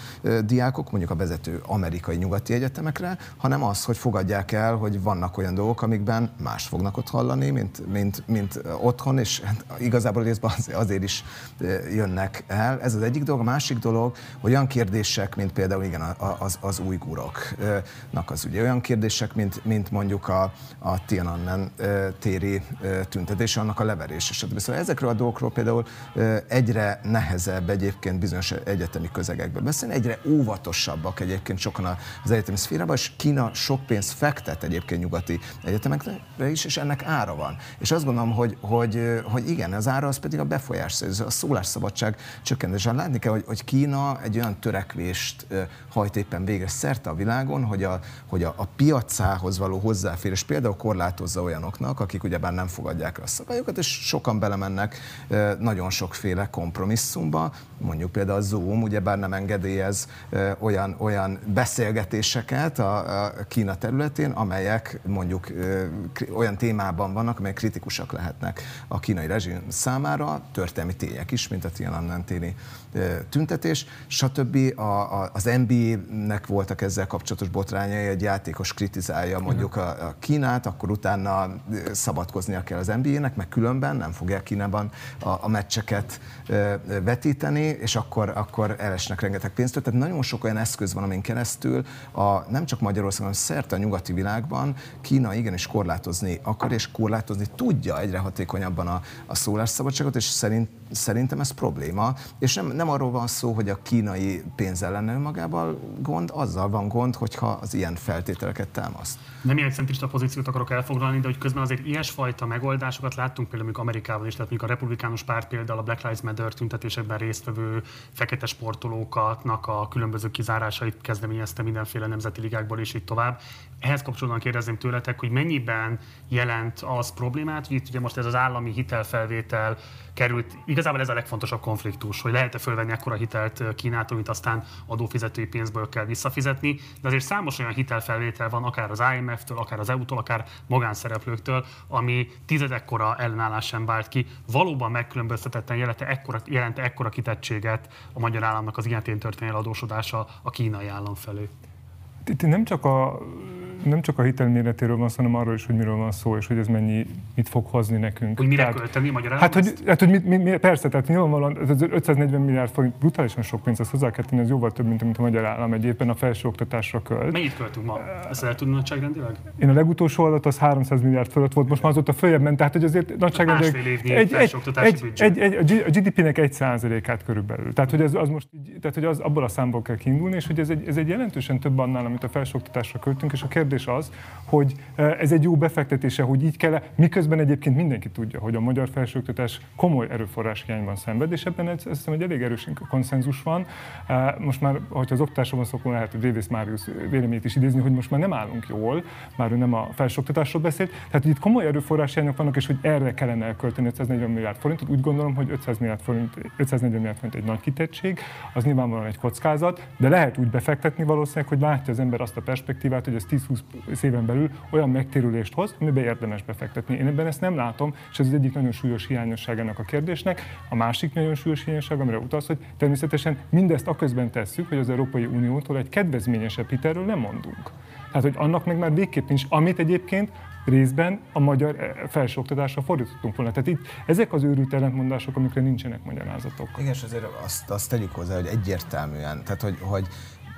diákok, mondjuk a vezető amerikai nyugati egyetemekre, hanem az, hogy fogadják el, hogy vannak olyan dolgok, amikben más fognak ott hallani, mint, mint, mint otthon, és hát igazából részben azért is jönnek el. Ez az egyik dolog. A másik dolog, hogy olyan kérdések, mint például igen, az, az újguroknak az ugye olyan kérdések, mint, mint mondjuk a, a Tiananmen téri tüntetés, annak a leverés, stb. Szóval ezekről a dolgokról például egyre nehezebb egyébként bizonyos egyetemi közegekben beszélni, egyre óvatosabbak egyébként sokan az egyetemi szférában, és Kína sok pénzt fektet egyébként nyugati egyetemekre is, és ennek ára van. És azt gondolom, hogy, hogy, hogy igen, az ára az pedig a befolyás, a szólásszabadság csökkentése. Látni kell, hogy, hogy Kína egy olyan törekvést hajt éppen végre szerte a világon, hogy a, hogy a, a piacához való hozzáférés például korlátozza olyanoknak, akik ugyebár nem fogadják a szabályokat, és sokan belemennek nagyon sokféle kompromisszumba, mondjuk például a Zoom ugyebár nem engedélyez olyan, olyan beszélgetéseket a, a Kína területén, amelyek mondjuk olyan témában vannak, amelyek kritikusak lehetnek a kínai rezsim számára, történelmi tények is, mint a Tiananmen téri tüntetés, stb. A, a, az NBA-nek voltak ezzel kapcsolatos botrányai, egy játékos kritizálja mondjuk a, a Kínát, akkor utána szabadkoznia kell az NBA-nek, meg különben nem fogják Kínában a, a meccseket vetíteni, és akkor, akkor elesnek rengeteg pénzt. Tehát nagyon sok olyan eszköz van, amin keresztül a, nem csak Magyarországon, hanem szerte a nyugati világban Kína igenis korlátozni akar, és korlátozni tudja egyre hatékonyabban a, a szólásszabadságot, és szerint, szerintem ez probléma. És nem, nem arról van szó, hogy a kínai semmi pénzzel lenne önmagával gond, azzal van gond, hogyha az ilyen feltételeket támaszt. Nem ilyen centrista pozíciót akarok elfoglalni, de hogy közben azért ilyesfajta megoldásokat láttunk például Amerikában is, tehát a republikánus párt például a Black Lives Matter tüntetésekben résztvevő fekete sportolóknak a különböző kizárásait kezdeményezte mindenféle nemzeti ligákból és így tovább. Ehhez kapcsolatban kérdezném tőletek, hogy mennyiben jelent az problémát, hogy itt ugye most ez az állami hitelfelvétel került, igazából ez a legfontosabb konfliktus, hogy lehet-e fölvenni ekkora hitelt Kínától, mint aztán adófizetői pénzből kell visszafizetni, de azért számos olyan hitelfelvétel van, akár az IMF-től, akár az EU-tól, akár magánszereplőktől, ami tizedekkora ellenállás sem vált ki. Valóban megkülönböztetetten jelente ekkora, jelente ekkora kitettséget a magyar államnak az ilyen történelmi adósodása a kínai állam felé. Itt nem csak a nem csak a hitel méretéről van szó, hanem arról is, hogy miről van szó, és hogy ez mennyi, mit fog hozni nekünk. Hogy mire tehát, költeni magyarán? Hát, hogy, hát, hogy mit, mit, persze, tehát nyilvánvalóan az 540 milliárd forint brutálisan sok pénz, ezt hozzá kell tenni, ez jóval több, mint amit a magyar állam egy a felsőoktatásra költ. Mennyit költünk ma? Ezt el tudni nagyságrendileg? Én a legutolsó adat az 300 milliárd fölött volt, most már azóta följebb ment, tehát hogy azért nagyságrendileg egy, egy, egy, egy, egy, a GDP-nek egy százalékát körülbelül. Tehát, hogy ez az most, tehát, hogy az abból a számból kell kiindulni, és hogy ez egy, ez egy jelentősen több annál, amit a felsőoktatásra költünk, és a kérdés az, hogy ez egy jó befektetése, hogy így kell, miközben egyébként mindenki tudja, hogy a magyar felsőoktatás komoly erőforrás hiányban szenved, és ebben azt hiszem, hogy elég erős konszenzus van. Most már, hogyha az szó, akkor lehet, Révész Máriusz véleményét is idézni, hogy most már nem állunk jól, már ő nem a felsőoktatásról beszélt. Tehát, itt komoly erőforrás hiányok vannak, és hogy erre kellene elkölteni 540 milliárd forintot. Úgy gondolom, hogy 500 milliárd forint, 540 milliárd forint egy nagy kitettség, az nyilvánvalóan egy kockázat, de lehet úgy befektetni valószínűleg, hogy látja az ember azt a perspektívát, hogy ez 10-20 éven belül olyan megtérülést hoz, amiben érdemes befektetni. Én ebben ezt nem látom, és ez az egyik nagyon súlyos hiányosság ennek a kérdésnek. A másik nagyon súlyos hiányosság, amire utalsz, hogy természetesen mindezt aközben tesszük, hogy az Európai Uniótól egy kedvezményesebb hitelről nem mondunk. Tehát, hogy annak meg már végképp nincs, amit egyébként részben a magyar eh, felsőoktatásra fordítottunk volna. Tehát itt ezek az őrült ellentmondások, amikre nincsenek magyarázatok. Igen, és azért azt, azt tegyük hozzá, hogy egyértelműen, tehát hogy, hogy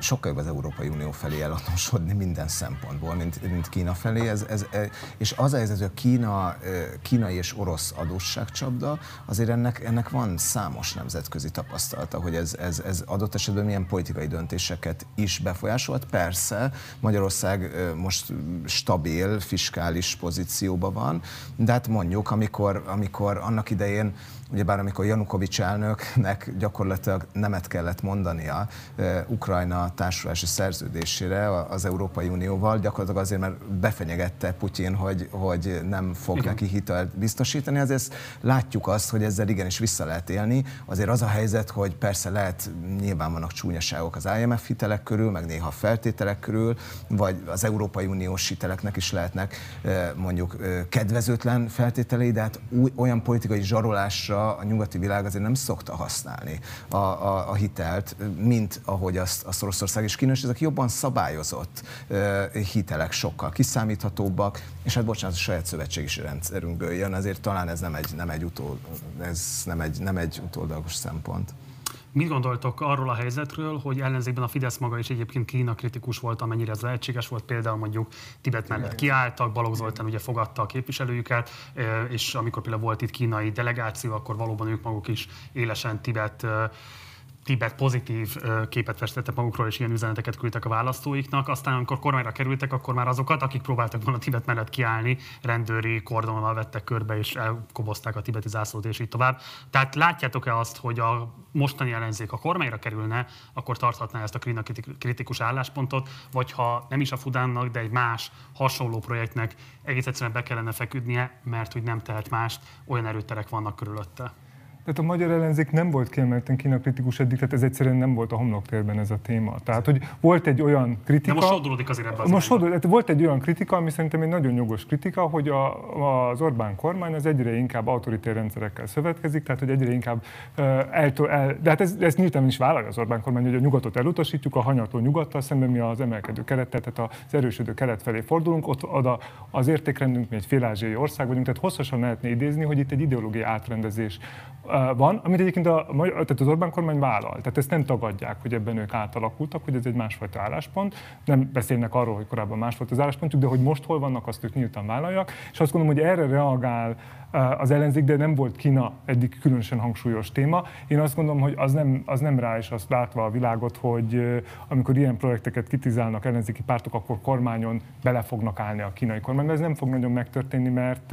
sokkal jobb az Európai Unió felé eladósodni minden szempontból, mint, mint Kína felé. Ez, ez, e, és az a helyzet, hogy a Kína, e, kínai és orosz adósságcsapda, azért ennek, ennek van számos nemzetközi tapasztalata, hogy ez, ez, ez adott esetben milyen politikai döntéseket is befolyásolt. Persze Magyarország e, most stabil, fiskális pozícióban van, de hát mondjuk, amikor, amikor annak idején Ugyebár amikor Janukovics elnöknek gyakorlatilag nemet kellett mondania Ukrajna társulási szerződésére az Európai Unióval, gyakorlatilag azért, mert befenyegette Putyin, hogy, hogy nem fog Igen. neki hitelt biztosítani, azért látjuk azt, hogy ezzel igenis vissza lehet élni. Azért az a helyzet, hogy persze lehet, nyilván vannak csúnyaságok az IMF hitelek körül, meg néha feltételek körül, vagy az Európai Uniós hiteleknek is lehetnek mondjuk kedvezőtlen feltételei, de hát új, olyan politikai zsarolásra a nyugati világ azért nem szokta használni a, a, a hitelt, mint ahogy azt, azt Oroszország és Kína, és ezek jobban szabályozott hitelek, sokkal kiszámíthatóbbak, és hát bocsánat, a saját szövetségi rendszerünkből jön, azért talán ez nem egy, nem egy, utol, ez nem egy, nem egy utoldalagos szempont. Mit gondoltok arról a helyzetről, hogy ellenzékben a Fidesz maga is egyébként Kína kritikus volt, amennyire ez lehetséges volt, például mondjuk Tibet mellett kiálltak, Balogh Zoltán ugye fogadta a képviselőjüket, és amikor például volt itt kínai delegáció, akkor valóban ők maguk is élesen Tibet Tibet pozitív képet festettek magukról, és ilyen üzeneteket küldtek a választóiknak. Aztán, amikor kormányra kerültek, akkor már azokat, akik próbáltak volna Tibet mellett kiállni, rendőri kordonnal vettek körbe, és elkobozták a tibeti zászlót, és így tovább. Tehát látjátok-e azt, hogy a mostani ellenzék a kormányra kerülne, akkor tarthatná ezt a kritikus álláspontot, vagy ha nem is a Fudánnak, de egy más hasonló projektnek egész egyszerűen be kellene feküdnie, mert hogy nem tehet mást, olyan erőterek vannak körülötte. Tehát a magyar ellenzék nem volt kiemelten Kína kritikus eddig, tehát ez egyszerűen nem volt a homloktérben ez a téma. Tehát, hogy volt egy olyan kritika... De most sodródik azért ebben az Most sodródik, volt egy olyan kritika, ami szerintem egy nagyon jogos kritika, hogy a, az Orbán kormány az egyre inkább autoritér rendszerekkel szövetkezik, tehát hogy egyre inkább eltől el... De hát ez, ez nyíltan is vállalja az Orbán kormány, hogy a nyugatot elutasítjuk, a hanyató nyugattal szemben mi az emelkedő keretet, tehát az erősödő keret felé fordulunk, ott oda az értékrendünk mi egy félázsiai ország vagyunk, tehát hosszasan lehetne idézni, hogy itt egy ideológiai átrendezés van, amit egyébként a, tehát az Orbán kormány vállal. Tehát ezt nem tagadják, hogy ebben ők átalakultak, hogy ez egy másfajta álláspont. Nem beszélnek arról, hogy korábban más volt az álláspontjuk, de hogy most hol vannak, azt ők nyíltan vállalják. És azt gondolom, hogy erre reagál az ellenzék, de nem volt Kína eddig különösen hangsúlyos téma. Én azt gondolom, hogy az nem, az nem rá is azt látva a világot, hogy amikor ilyen projekteket kitizálnak ellenzéki pártok, akkor kormányon bele fognak állni a kínai kormány. Ez nem fog nagyon megtörténni, mert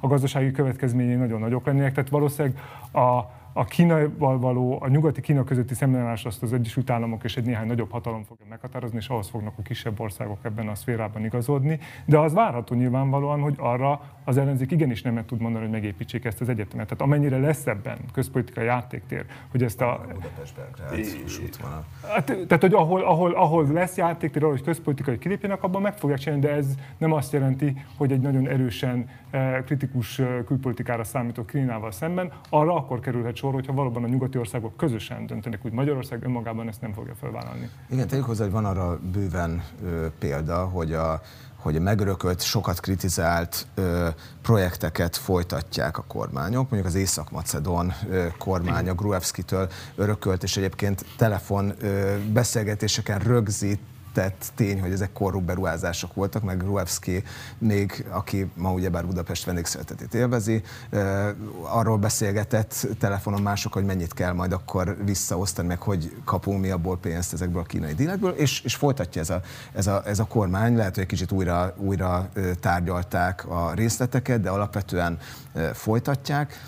a gazdasági következményei nagyon nagyok lennének. Tehát valószínűleg a a Kínával való, a nyugati Kína közötti szembenállás azt az Egyesült Államok és egy néhány nagyobb hatalom fogja meghatározni, és ahhoz fognak a kisebb országok ebben a szférában igazodni. De az várható nyilvánvalóan, hogy arra az ellenzék igenis nem tud mondani, hogy megépítsék ezt az egyetemet. Tehát amennyire lesz ebben közpolitikai játéktér, hogy ezt a... a hát, tehát, hogy ahol, ahol, ahol lesz játéktér, ahol hogy közpolitikai kilépjenek, abban meg fogják csinálni, de ez nem azt jelenti, hogy egy nagyon erősen eh, kritikus eh, külpolitikára számító Kínával szemben, arra akkor kerülhet sor, hogyha valóban a nyugati országok közösen döntenek, úgy Magyarország önmagában ezt nem fogja felvállalni. Igen, tegyük hozzá, hogy van arra bőven ö, példa, hogy a hogy a megörökölt, sokat kritizált ö, projekteket folytatják a kormányok. Mondjuk az Észak-Macedón kormánya Gruevski-től örökölt, és egyébként telefon ö, beszélgetéseken rögzít tett tény, hogy ezek korrupt beruházások voltak, meg Gruevski még, aki ma ugyebár Budapest vendégszeretetét élvezi, arról beszélgetett telefonon mások, hogy mennyit kell majd akkor visszaosztani, meg hogy kapunk mi abból pénzt ezekből a kínai dílekből, és, és folytatja ez a, ez, a, ez a kormány, lehet, hogy egy kicsit újra, újra tárgyalták a részleteket, de alapvetően folytatják,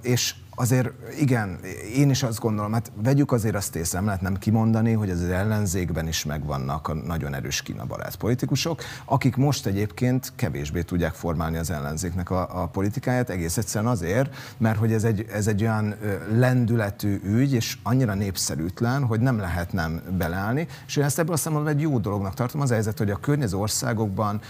és azért igen, én is azt gondolom, hát vegyük azért azt észre, nem lehet nem kimondani, hogy az ellenzékben is megvannak a nagyon erős kínabarát politikusok, akik most egyébként kevésbé tudják formálni az ellenzéknek a, a politikáját, egész egyszerűen azért, mert hogy ez egy, ez egy olyan lendületű ügy, és annyira népszerűtlen, hogy nem lehet nem beleállni, és én ezt ebből a egy jó dolognak tartom az a helyzet, hogy a környező országokban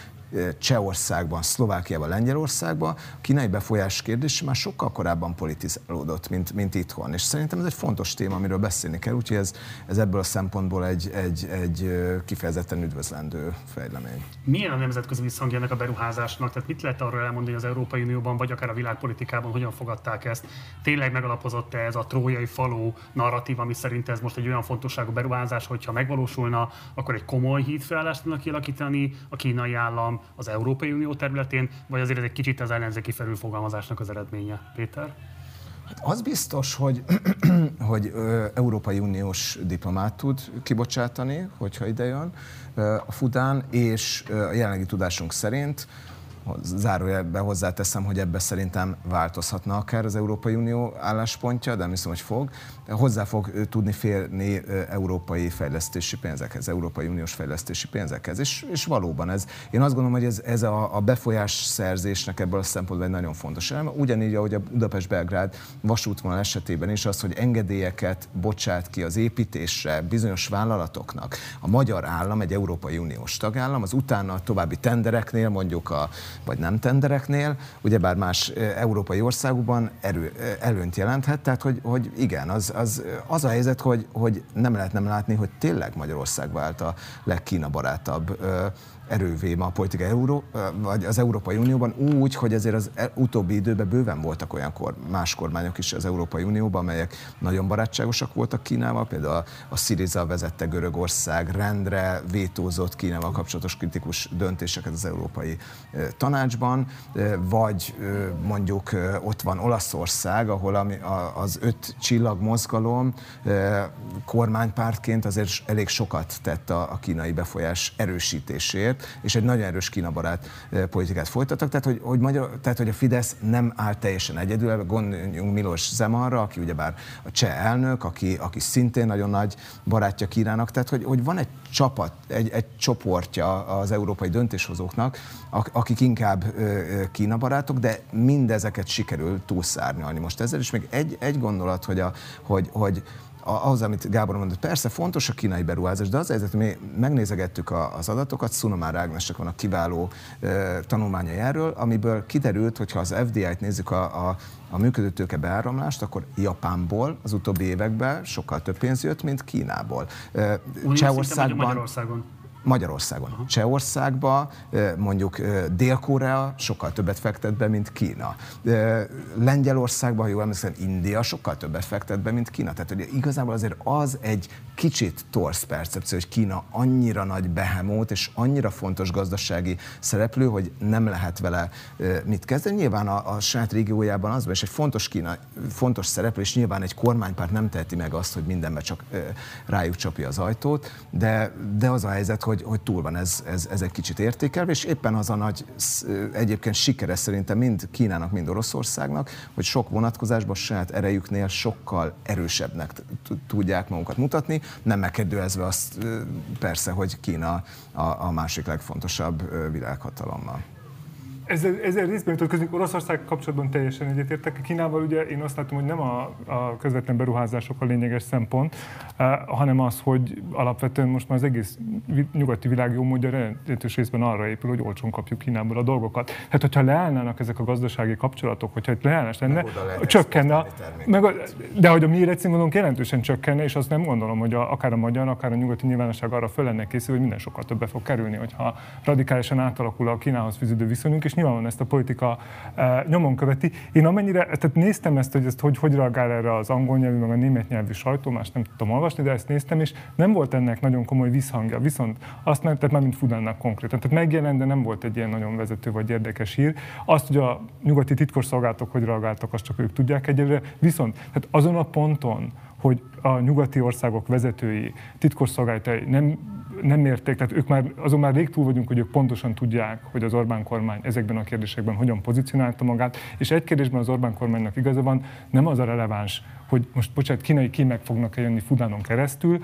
Csehországban, Szlovákiában, Lengyelországban a kínai befolyás kérdés már sokkal korábban politizálódott, mint, mint itthon. És szerintem ez egy fontos téma, amiről beszélni kell, úgyhogy ez, ez ebből a szempontból egy, egy, egy kifejezetten üdvözlendő fejlemény. Milyen a nemzetközi visszhangja ennek a beruházásnak? Tehát mit lehet arról elmondani, az Európai Unióban, vagy akár a világpolitikában hogyan fogadták ezt? Tényleg megalapozott-e ez a trójai faló narratív, ami szerint ez most egy olyan fontosságú beruházás, hogyha megvalósulna, akkor egy komoly hídfeleállást tudnak kialakítani a kínai állam, az Európai Unió területén, vagy azért ez egy kicsit az ellenzéki felülfogalmazásnak az eredménye, Péter? Hát az biztos, hogy, hogy Európai Uniós diplomát tud kibocsátani, hogyha ide jön a Fudán, és a jelenlegi tudásunk szerint zárójelbe hozzáteszem, hogy ebbe szerintem változhatna akár az Európai Unió álláspontja, de hiszem, hogy fog. Hozzá fog tudni férni európai fejlesztési pénzekhez, Európai Uniós fejlesztési pénzekhez. És, és valóban ez, én azt gondolom, hogy ez, ez a, a befolyás szerzésnek ebből a szempontból egy nagyon fontos elem. Ugyanígy, ahogy a Budapest-Belgrád vasútvonal esetében is az, hogy engedélyeket bocsát ki az építésre bizonyos vállalatoknak. A magyar állam, egy Európai Uniós tagállam, az utána a további tendereknél, mondjuk a vagy nem tendereknél, ugyebár más európai országokban erő, előnyt jelenthet, tehát hogy, hogy igen, az, az, az a helyzet, hogy, hogy nem lehet nem látni, hogy tényleg Magyarország vált a legkína barátabb erővé ma a politikai euró, vagy az Európai Unióban úgy, hogy azért az e, utóbbi időben bőven voltak olyan kor, más kormányok is az Európai Unióban, amelyek nagyon barátságosak voltak Kínával, például a, a Syriza vezette Görögország rendre vétózott Kínával kapcsolatos kritikus döntéseket az Európai Tanácsban, vagy mondjuk ott van Olaszország, ahol az öt csillag mozgalom kormánypártként azért elég sokat tett a kínai befolyás erősítésért, azért, és egy nagyon erős kínabarát politikát folytattak, tehát hogy, hogy, magyar, tehát hogy a Fidesz nem áll teljesen egyedül, gondoljunk Milos Zemanra, aki ugyebár a cseh elnök, aki, aki szintén nagyon nagy barátja Kínának, tehát hogy, hogy van egy csapat, egy, egy csoportja az európai döntéshozóknak, akik inkább Kína barátok, de mindezeket sikerül túlszárnyalni. Most ezzel is még egy, egy gondolat, hogy, a, hogy, hogy ahhoz, amit Gábor mondott, persze fontos a kínai beruházás, de az helyzet, mi megnézegettük az adatokat, Szunomár Ágnesnek van a kiváló tanulmányai erről, amiből kiderült, hogy ha az FDI-t nézzük a, a a működő tőke beáramlást, akkor Japánból az utóbbi években sokkal több pénz jött, mint Kínából. Csehországban. Magyarországon? Magyarországon. Csehországba mondjuk Dél-Korea sokkal többet fektet be, mint Kína. Lengyelországban, jól emlékszem, India sokkal többet fektet be, mint Kína. Tehát hogy igazából azért az egy kicsit torsz percepció, hogy Kína annyira nagy behemót és annyira fontos gazdasági szereplő, hogy nem lehet vele mit kezdeni. Nyilván a, a saját régiójában az, és egy fontos Kína, fontos szereplő, és nyilván egy kormánypárt nem teheti meg azt, hogy mindenbe csak rájuk csapja az ajtót, de, de az a helyzet, hogy, hogy túl van ez, ez, ez egy kicsit értékelve, és éppen az a nagy egyébként sikere szerintem mind Kínának, mind Oroszországnak, hogy sok vonatkozásban saját erejüknél sokkal erősebbnek tudják magukat mutatni, nem megkérdőjelezve azt persze, hogy Kína a, a másik legfontosabb világhatalommal. Ezzel, ezzel részben jutott Oroszország kapcsolatban teljesen egyetértek. Kínával ugye én azt látom, hogy nem a, a közvetlen beruházások a lényeges szempont, uh, hanem az, hogy alapvetően most már az egész nyugati világ jó módja jelentős részben arra épül, hogy olcsón kapjuk Kínából a dolgokat. Hát, hogyha leállnának ezek a gazdasági kapcsolatok, hogyha itt leállás lenne, csökkenne, meg a, de hogy a mi életszínvonalunk jelentősen csökkenne, és azt nem gondolom, hogy a, akár a magyar, akár a nyugati nyilvánosság arra föl lenne készül, hogy minden sokkal többe fog kerülni, hogyha radikálisan átalakul a Kínához fűződő viszonyunk, és és nyilvánvalóan ezt a politika e, nyomon követi. Én amennyire, tehát néztem ezt, hogy ezt hogy, hogy reagál erre az angol nyelvű, meg a német nyelvű sajtó, más nem tudtam olvasni, de ezt néztem, és nem volt ennek nagyon komoly visszhangja. Viszont azt nem, tehát már mint Fudánnak konkrétan. Tehát megjelent, de nem volt egy ilyen nagyon vezető vagy érdekes hír. Azt, hogy a nyugati titkosszolgálatok hogy reagáltak, azt csak ők tudják egyelőre. Viszont tehát azon a ponton, hogy a nyugati országok vezetői, titkosszolgálatai nem, nem mérték, tehát ők már, azon már rég túl vagyunk, hogy ők pontosan tudják, hogy az Orbán kormány ezekben a kérdésekben hogyan pozícionálta magát, és egy kérdésben az Orbán kormánynak igaza van, nem az a releváns, hogy most, bocsánat, kínai kémek fognak jönni Fudánon keresztül,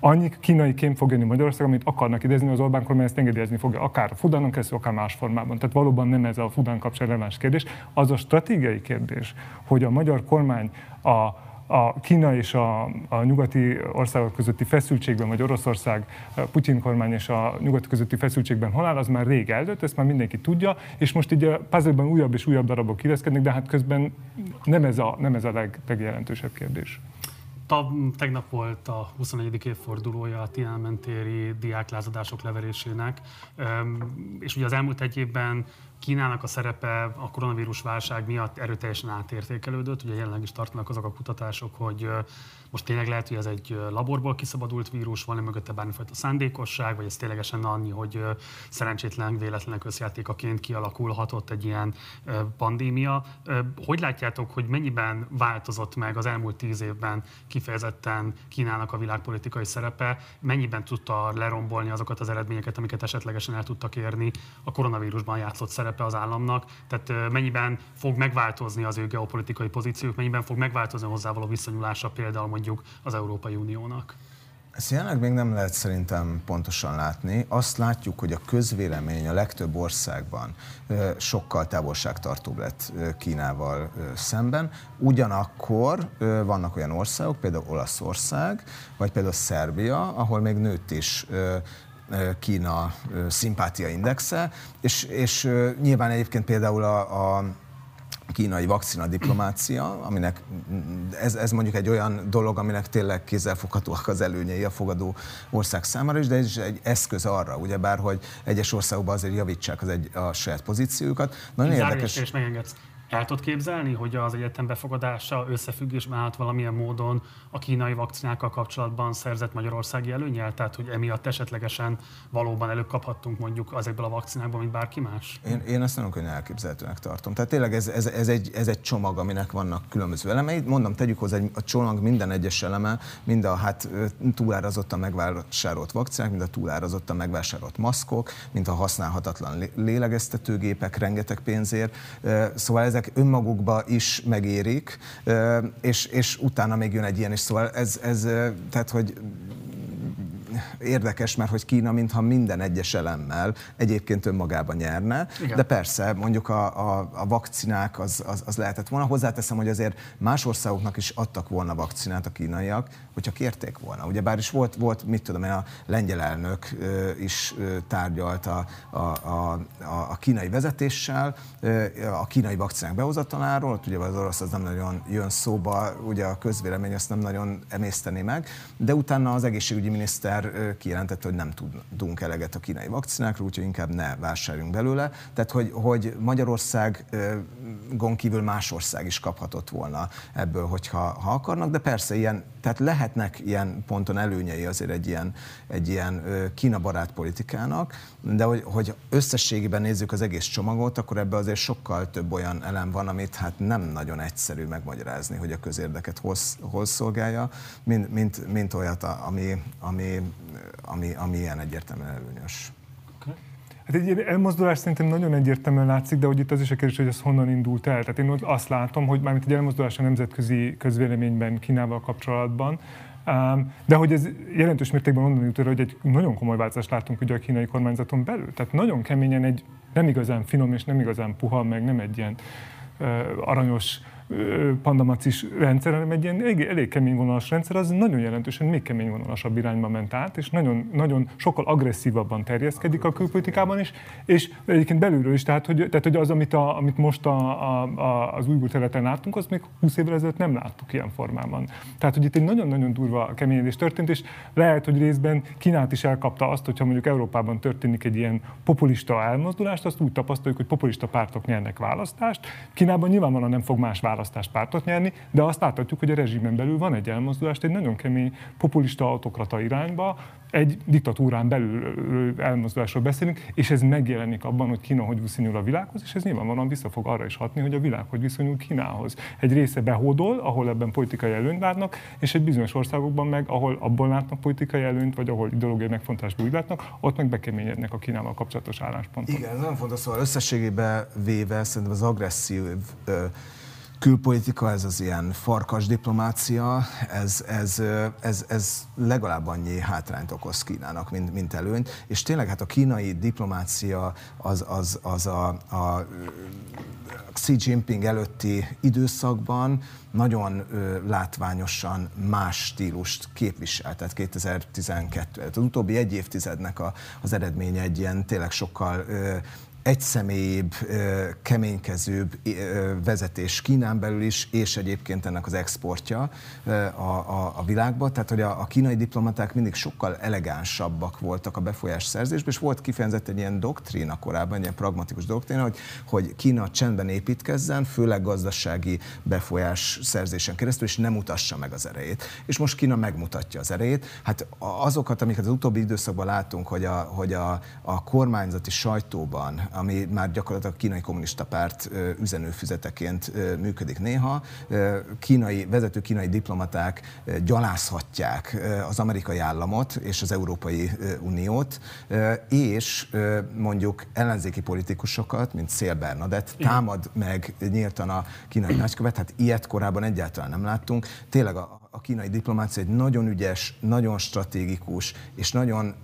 annyi kínai kém fog jönni Magyarország, amit akarnak idézni, az Orbán kormány ezt engedélyezni fogja, akár Fudánon keresztül, akár más formában. Tehát valóban nem ez a Fudán kapcsán releváns kérdés. Az a stratégiai kérdés, hogy a magyar kormány a a Kína és a, a nyugati országok közötti feszültségben, vagy Oroszország, Putyin kormány és a nyugati közötti feszültségben hol áll, az már rég eldőlt, ezt már mindenki tudja, és most így a puzzle újabb és újabb darabok kireszkednek, de hát közben nem ez a, nem ez a leg, legjelentősebb kérdés. Tegnap volt a 21. évfordulója a Tiananmen téri diáklázadások leverésének, és ugye az elmúlt egy évben Kínának a szerepe a koronavírus válság miatt erőteljesen átértékelődött. Ugye jelenleg is tartanak azok a kutatások, hogy most tényleg lehet, hogy ez egy laborból kiszabadult vírus, van-e mögötte bármifajta szándékosság, vagy ez ténylegesen annyi, hogy szerencsétlen véletlenek összjátékaként kialakulhatott egy ilyen pandémia. Hogy látjátok, hogy mennyiben változott meg az elmúlt tíz évben kifejezetten Kínának a világpolitikai szerepe, mennyiben tudta lerombolni azokat az eredményeket, amiket esetlegesen el tudtak érni a koronavírusban játszott szerepe az államnak, tehát mennyiben fog megváltozni az ő geopolitikai pozíciók, mennyiben fog megváltozni hozzávaló viszonyulása például mondjuk az Európai Uniónak? Ezt jelenleg még nem lehet szerintem pontosan látni. Azt látjuk, hogy a közvélemény a legtöbb országban sokkal távolságtartóbb lett Kínával szemben. Ugyanakkor vannak olyan országok, például Olaszország, vagy például Szerbia, ahol még nőtt is Kína szimpátia indexe, és, és nyilván egyébként például a, a kínai vakcina diplomácia, aminek ez, ez mondjuk egy olyan dolog, aminek tényleg kézzelfoghatóak az előnyei a fogadó ország számára is, de ez egy eszköz arra, ugyebár, hogy egyes országokban azért javítsák az egy, a saját pozíciójukat. Nagyon érdekes. És megengedsz. El tudod képzelni, hogy az egyetem befogadása összefüggésben állt valamilyen módon a kínai vakcinákkal kapcsolatban szerzett magyarországi előnyel? Tehát, hogy emiatt esetlegesen valóban előkaphattunk mondjuk azokból a vakcinákból, mint bárki más? Én, én ezt nagyon könnyen elképzelhetőnek tartom. Tehát tényleg ez, ez, ez, egy, ez egy csomag, aminek vannak különböző elemei. Mondom, tegyük hozzá, a csomag minden egyes eleme, mind a hát túlárazottan megvásárolt vakcinák, mind a túlárazottan megvásárolt maszkok, mint a használhatatlan lélegeztetőgépek rengeteg pénzért. Szóval ezek önmagukba is megérik, és, és utána még jön egy ilyen és szóval ez, ez tehát, hogy érdekes, mert hogy Kína mintha minden egyes elemmel egyébként önmagában nyerne, Igen. de persze mondjuk a, a, a vakcinák az, az, az lehetett volna. Hozzáteszem, hogy azért más országoknak is adtak volna vakcinát a kínaiak, hogyha kérték volna. Ugye bár is volt, volt mit tudom én, a lengyel elnök is tárgyalt a, a, a, a kínai vezetéssel, a kínai vakcinák behozataláról, ott ugye az orosz az nem nagyon jön szóba, ugye a közvélemény azt nem nagyon emészteni meg, de utána az egészségügyi miniszter már kijelentette, hogy nem tudunk eleget a kínai vakcinákról, úgyhogy inkább ne vásároljunk belőle. Tehát, hogy, hogy Magyarországon kívül más ország is kaphatott volna ebből, hogyha ha akarnak, de persze ilyen, tehát lehetnek ilyen ponton előnyei azért egy ilyen, egy ilyen Kína barát politikának, de hogy, hogy összességében nézzük az egész csomagot, akkor ebbe azért sokkal több olyan elem van, amit hát nem nagyon egyszerű megmagyarázni, hogy a közérdeket hol, hol szolgálja, mint, mint, mint olyat, ami, ami, ami, ami ilyen egyértelműen előnyös. Hát egy ilyen elmozdulás szerintem nagyon egyértelműen látszik, de hogy itt az is a kérdés, hogy ez honnan indult el. Tehát én azt látom, hogy mármint egy elmozdulás a nemzetközi közvéleményben Kínával kapcsolatban, de hogy ez jelentős mértékben onnan jut hogy egy nagyon komoly változást látunk ugye a kínai kormányzaton belül. Tehát nagyon keményen egy nem igazán finom és nem igazán puha, meg nem egy ilyen aranyos pandamacis rendszer, hanem egy ilyen elég, elég kemény rendszer, az nagyon jelentősen még kemény vonalasabb irányba ment át, és nagyon, nagyon sokkal agresszívabban terjeszkedik a külpolitikában is, és egyébként belülről is, tehát hogy, tehát, hogy az, amit, a, amit most a, a, a, az újból területen láttunk, azt még 20 évvel ezelőtt nem láttuk ilyen formában. Tehát, hogy itt egy nagyon-nagyon durva keményedés történt, és lehet, hogy részben Kínát is elkapta azt, hogyha mondjuk Európában történik egy ilyen populista elmozdulást, azt úgy tapasztaljuk, hogy populista pártok nyernek választást. Kínában nyilvánvalóan nem fog más választást pártot nyerni, de azt láthatjuk, hogy a rezsimen belül van egy elmozdulást, egy nagyon kemény populista autokrata irányba, egy diktatúrán belül elmozdulásról beszélünk, és ez megjelenik abban, hogy Kína hogy viszonyul a világhoz, és ez nyilvánvalóan vissza fog arra is hatni, hogy a világ hogy viszonyul Kínához. Egy része behódol, ahol ebben politikai előnyt látnak, és egy bizonyos országokban meg, ahol abból látnak politikai előnyt, vagy ahol ideológiai megfontásból úgy látnak, ott meg bekeményednek a Kínával kapcsolatos álláspontok. Igen, nagyon fontos, szóval összességében véve szerintem az agresszív külpolitika, ez az ilyen farkas diplomácia, ez, ez, ez, ez legalább annyi hátrányt okoz Kínának, mint, mint előnyt. És tényleg hát a kínai diplomácia az, az, az a, a Xi Jinping előtti időszakban nagyon ö, látványosan más stílust képvisel, tehát 2012. Az utóbbi egy évtizednek a, az eredménye egy ilyen tényleg sokkal ö, egyszemélyébb, keménykezőbb vezetés Kínán belül is, és egyébként ennek az exportja a, a, a világba. Tehát, hogy a, a kínai diplomaták mindig sokkal elegánsabbak voltak a befolyás szerzésben, és volt kifejezett egy ilyen doktrína korábban, egy ilyen pragmatikus doktrína, hogy, hogy Kína csendben építkezzen, főleg gazdasági befolyás szerzésen keresztül, és nem mutassa meg az erejét. És most Kína megmutatja az erejét. Hát azokat, amiket az utóbbi időszakban látunk, hogy a, hogy a, a kormányzati sajtóban, ami már gyakorlatilag a kínai kommunista párt üzenőfüzeteként működik néha. Kínai, vezető kínai diplomaták gyalázhatják az amerikai államot és az Európai Uniót, és mondjuk ellenzéki politikusokat, mint Szél Bernadett, támad meg nyíltan a kínai nagykövet, hát ilyet korábban egyáltalán nem láttunk. Tényleg a, a kínai diplomácia egy nagyon ügyes, nagyon stratégikus és nagyon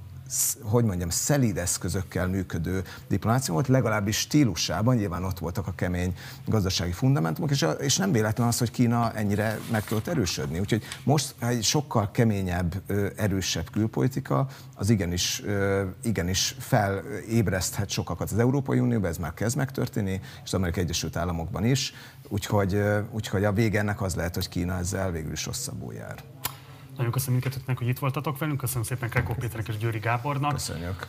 hogy mondjam, szelíd eszközökkel működő diplomácia volt, legalábbis stílusában, nyilván ott voltak a kemény gazdasági fundamentumok, és, a, és nem véletlen az, hogy Kína ennyire meg tudott erősödni. Úgyhogy most egy sokkal keményebb, erősebb külpolitika, az igenis, igenis felébreszthet sokakat az Európai Unióban, ez már kezd megtörténni, és az Amerikai Egyesült Államokban is, úgyhogy, úgyhogy a vége ennek az lehet, hogy Kína ezzel végül is rosszabbul jár. Nagyon köszönöm mindkettőtnek, hogy itt voltatok velünk. Köszönöm szépen Krekó Péternek és Győri Gábornak. Köszönjük.